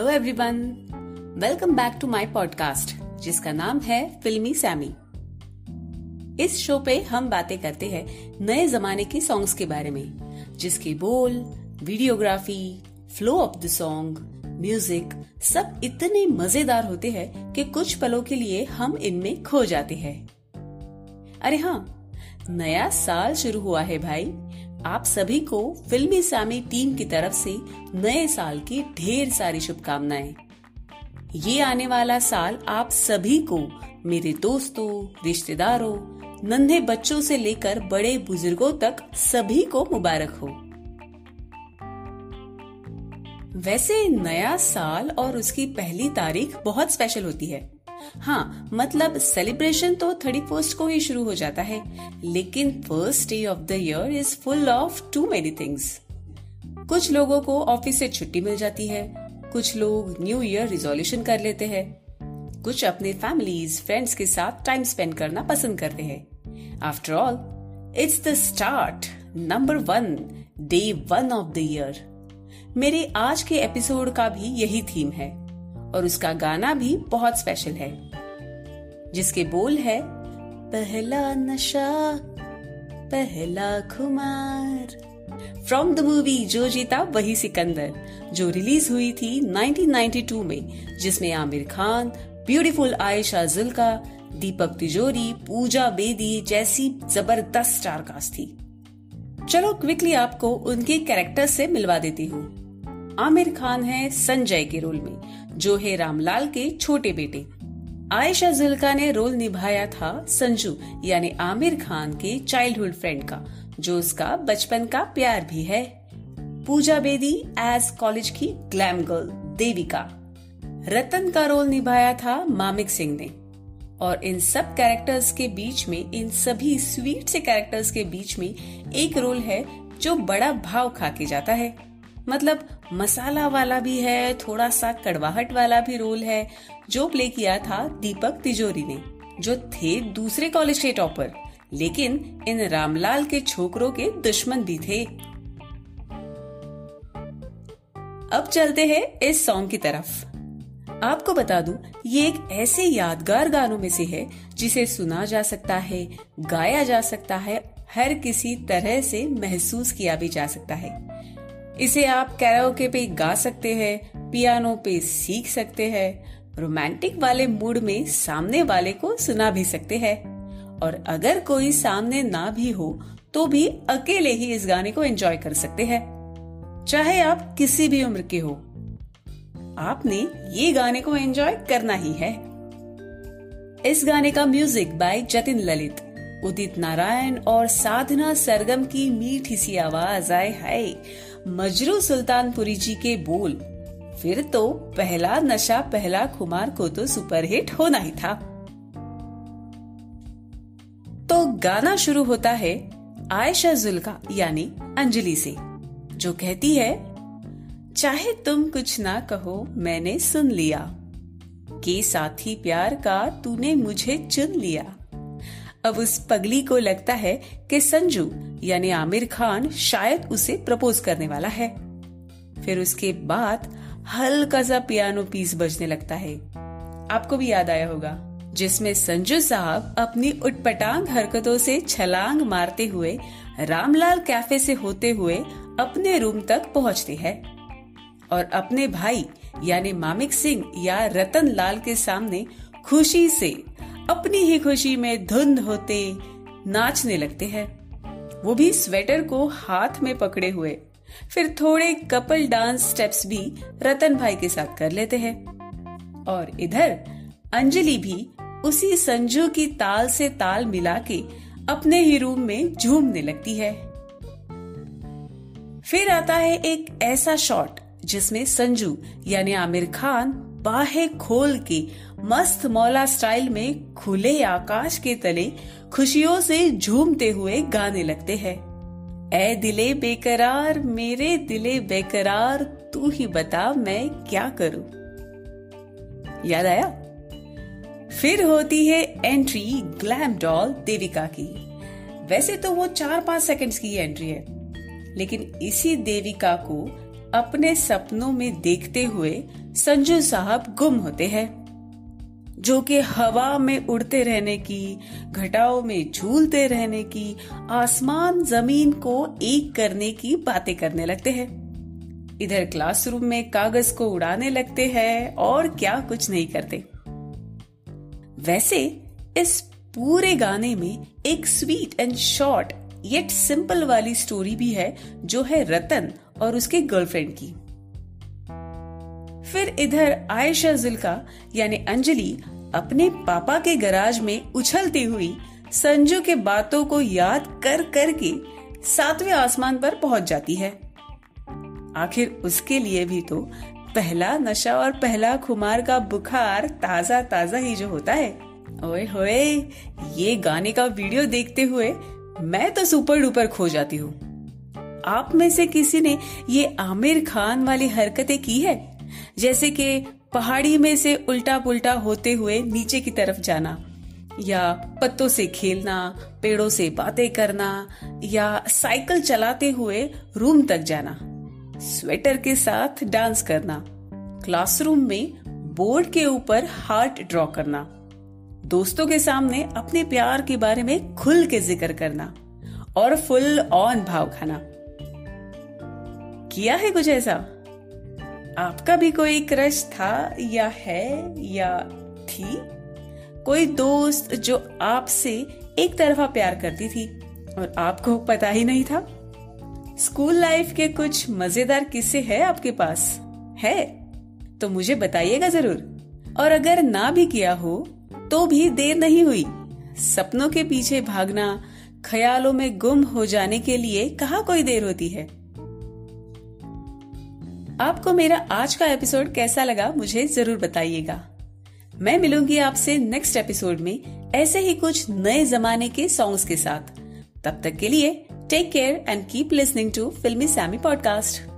Hello everyone welcome back to my podcast जिसका नाम है फिल्मी सैमी। इस शो पे हम बातें करते हैं नए जमाने के सॉन्ग्स के बारे में, जिसके बोल videography flow of the song music सब इतने मज़ेदार होते हैं कि कुछ पलों के लिए हम इनमें खो जाते हैं। अरे हाँ नया साल शुरू हुआ है भाई। आप सभी को फिल्मी सामी टीम की तरफ़ से नए साल की ढेर सारी शुभकामनाएँ। ये आने वाला साल आप सभी को, मेरे दोस्तों, रिश्तेदारों, नन्हे बच्चों से लेकर बड़े बुज़ुर्गों तक सभी को मुबारक हो। वैसे नया साल और उसकी पहली तारीख बहुत स्पेशल होती है। हाँ मतलब सेलिब्रेशन तो थर्टी फ़र्स्ट को ही शुरू हो जाता है, लेकिन first day of the year is full of too many things कुछ लोगों को ऑफ़िस से छुट्टी मिल जाती है, कुछ लोग न्यू ईयर रिजोल्यूशन कर लेते हैं, कुछ अपने फैमिलीज़ फ्रेंड्स के साथ टाइम स्पेंड करना पसंद करते हैं। After all it's the start number one day one of the year मेरे आज के एपिसोड का भी यही थीम है। और उसका गाना भी बहुत स्पेशल है, जिसके बोल है, पहला नशा, पहला खुमार। फ्रॉम द मूवी जो जीता वही सिकंदर, जो रिलीज़ हुई थी 1992 में, जिसमें आमिर खान ब्यूटीफुल आयशा जुल्का, दीपक तिजोरी, पूजा बेदी जैसी ज़बरदस्त स्टार कास्ट थी। चलो क्विकली आपको उनके कैरेक्टर से मिलवा देती हूँ। आमिर खान है संजय के रोल में, जो है रामलाल के छोटे बेटे। आयशा जुल्का ने रोल निभाया था संजू, यानी आमिर खान के चाइल्डहुड फ्रेंड का, जो उसका बचपन का प्यार भी है। पूजा बेदी एज कॉलेज की ग्लैम गर्ल देविका। रतन का रोल निभाया था मामिक सिंह ने। और इन सब कैरेक्टर्स के बीच में, इन सभी स्वीट से कैरेक्टर्स के बीच में एक रोल है, जो बड़ा भाव खा के जाता है। मतलब मसाला वाला भी है थोड़ा सा कड़वाहट वाला भी रोल है, जो प्ले किया था दीपक तिजोरी ने, जो थे दूसरे कॉलेज के टॉपर, लेकिन इन रामलाल के छोकरों के दुश्मन भी थे। अब चलते हैं इस सॉन्ग की तरफ़। आपको बता दूँ, ये एक ऐसे यादगार गानों में से है, जिसे सुना जा सकता है, गाया जा सकता है, हर किसी तरह से महसूस किया भी जा सकता है। इसे आप कैराओके पे गा सकते हैं पियानो पे सीख सकते हैं रोमांटिक वाले मूड में सामने वाले को सुना भी सकते हैं। और अगर कोई सामने ना भी हो तो भी अकेले ही इस गाने को एंजॉय कर सकते हैं। चाहे आप किसी भी उम्र के हो, आपने ये गाने को एंजॉय करना ही है। इस गाने का म्यूज़िक बाय जतिन ललित। उदित नारायण और साधना सरगम की मीठी सी आवाज़ आए है मजरू सुल्तानपुरी जी के बोल। फिर तो पहला नशा, पहला खुमार को तो सुपरहिट होना ही था। तो गाना शुरू होता है आयशा जुल्का, यानी अंजलि से, जो कहती है, चाहे तुम कुछ ना कहो, मैंने सुन लिया। के साथी प्यार का तूने मुझे चुन लिया। अब उस पगली को लगता है कि संजू, यानी आमिर खान, शायद उसे प्रपोज करने वाला है। फिर उसके बाद हल्का सा पियानो पीस बजने लगता है। आपको भी याद आया होगा, जिसमें संजू साहब अपनी उटपटांग हरकतों से छलांग मारते हुए, रामलाल कैफ़े से होते हुए अपने रूम तक पहुँचते हैं। और अपने भाई, यानी मामिक सिंह या रतन लाल के सामने खुशी से अपनी ही खुशी में धुंध होते नाचने लगते हैं। वो भी स्वेटर को हाथ में पकड़े हुए। फिर थोड़े कपल डांस स्टेप्स भी रतन भाई के साथ कर लेते हैं। और इधर अंजलि भी उसी संजू की ताल से ताल मिला के अपने ही रूम में झूमने लगती है। फिर आता है एक ऐसा शॉट जिसमें संजू यानी आमिर खान बाहें खोल के मस्त मौला स्टाइल में खुले आकाश के तले खुशियों से झूमते हुए गाने लगते हैं। ए दिले बेकरार, मेरे दिले बेकरार, तू ही बता मैं क्या करूँ। याद आया? फिर होती है एंट्री ग्लैम डॉल देविका की। वैसे तो वो चार पाँच सेकंड्स की एंट्री है। लेकिन इसी देविका को अपने सपनों में देखते हुए संजू साहब गुम होते हैं। जो कि हवा में उड़ते रहने की, घटाओं में झूलते रहने की, आसमान, ज़मीन को एक करने की बातें करने लगते हैं। इधर क्लासरूम में कागज़ को उड़ाने लगते हैं और क्या कुछ नहीं करते। वैसे, इस पूरे गाने में एक sweet and short yet simple वाली स्टोरी भी है, जो है रतन और उसके गर्लफ्रेंड की। फिर इधर आयशा जुल्का, यानी अंजलि, अपने पापा के गराज में उछलती हुई संजू के बातों को याद कर कर के सातवें आसमान पर पहुँच जाती है। आखिर उसके लिए भी तो पहला नशा और पहला खुमार का बुखार ताज़ा ताज़ा ही जो होता है। ओए होए, ये गाने का वीडियो देखते हुए मैं तो सुपर डुपर खो जाती हूँ। आप में से किसी ने ये आमिर खान वाली हरकतें की है? जैसे कि पहाड़ी में से उल्टा पुल्टा होते हुए नीचे की तरफ़ जाना, या पत्तों से खेलना, पेड़ों से बातें करना, या साइकिल चलाते हुए रूम तक जाना, स्वेटर के साथ डांस करना, क्लासरूम में बोर्ड के ऊपर हार्ट ड्रॉ करना, दोस्तों के सामने अपने प्यार के बारे में खुल के ज़िक्र करना, और फुल ऑन भाव खाना। किया है कुछ ऐसा? आपका भी कोई क्रश था या है या थी? कोई दोस्त जो आपसे एक तरफा प्यार करती थी और आपको पता ही नहीं था? स्कूल लाइफ के कुछ मज़ेदार किस्से है आपके पास, है? तो मुझे बताइएगा ज़रूर। और अगर ना भी किया हो तो भी देर नहीं हुई। सपनों के पीछे भागना, ख्यालों में गुम हो जाने के लिए कहा कोई देर होती है? आपको मेरा आज का एपिसोड कैसा लगा, मुझे ज़रूर बताइएगा। मैं मिलूँगी आपसे नेक्स्ट एपिसोड में ऐसे ही कुछ नए जमाने के सॉन्ग्स के साथ। तब तक के लिए take care and keep listening to Filmy Sammy podcast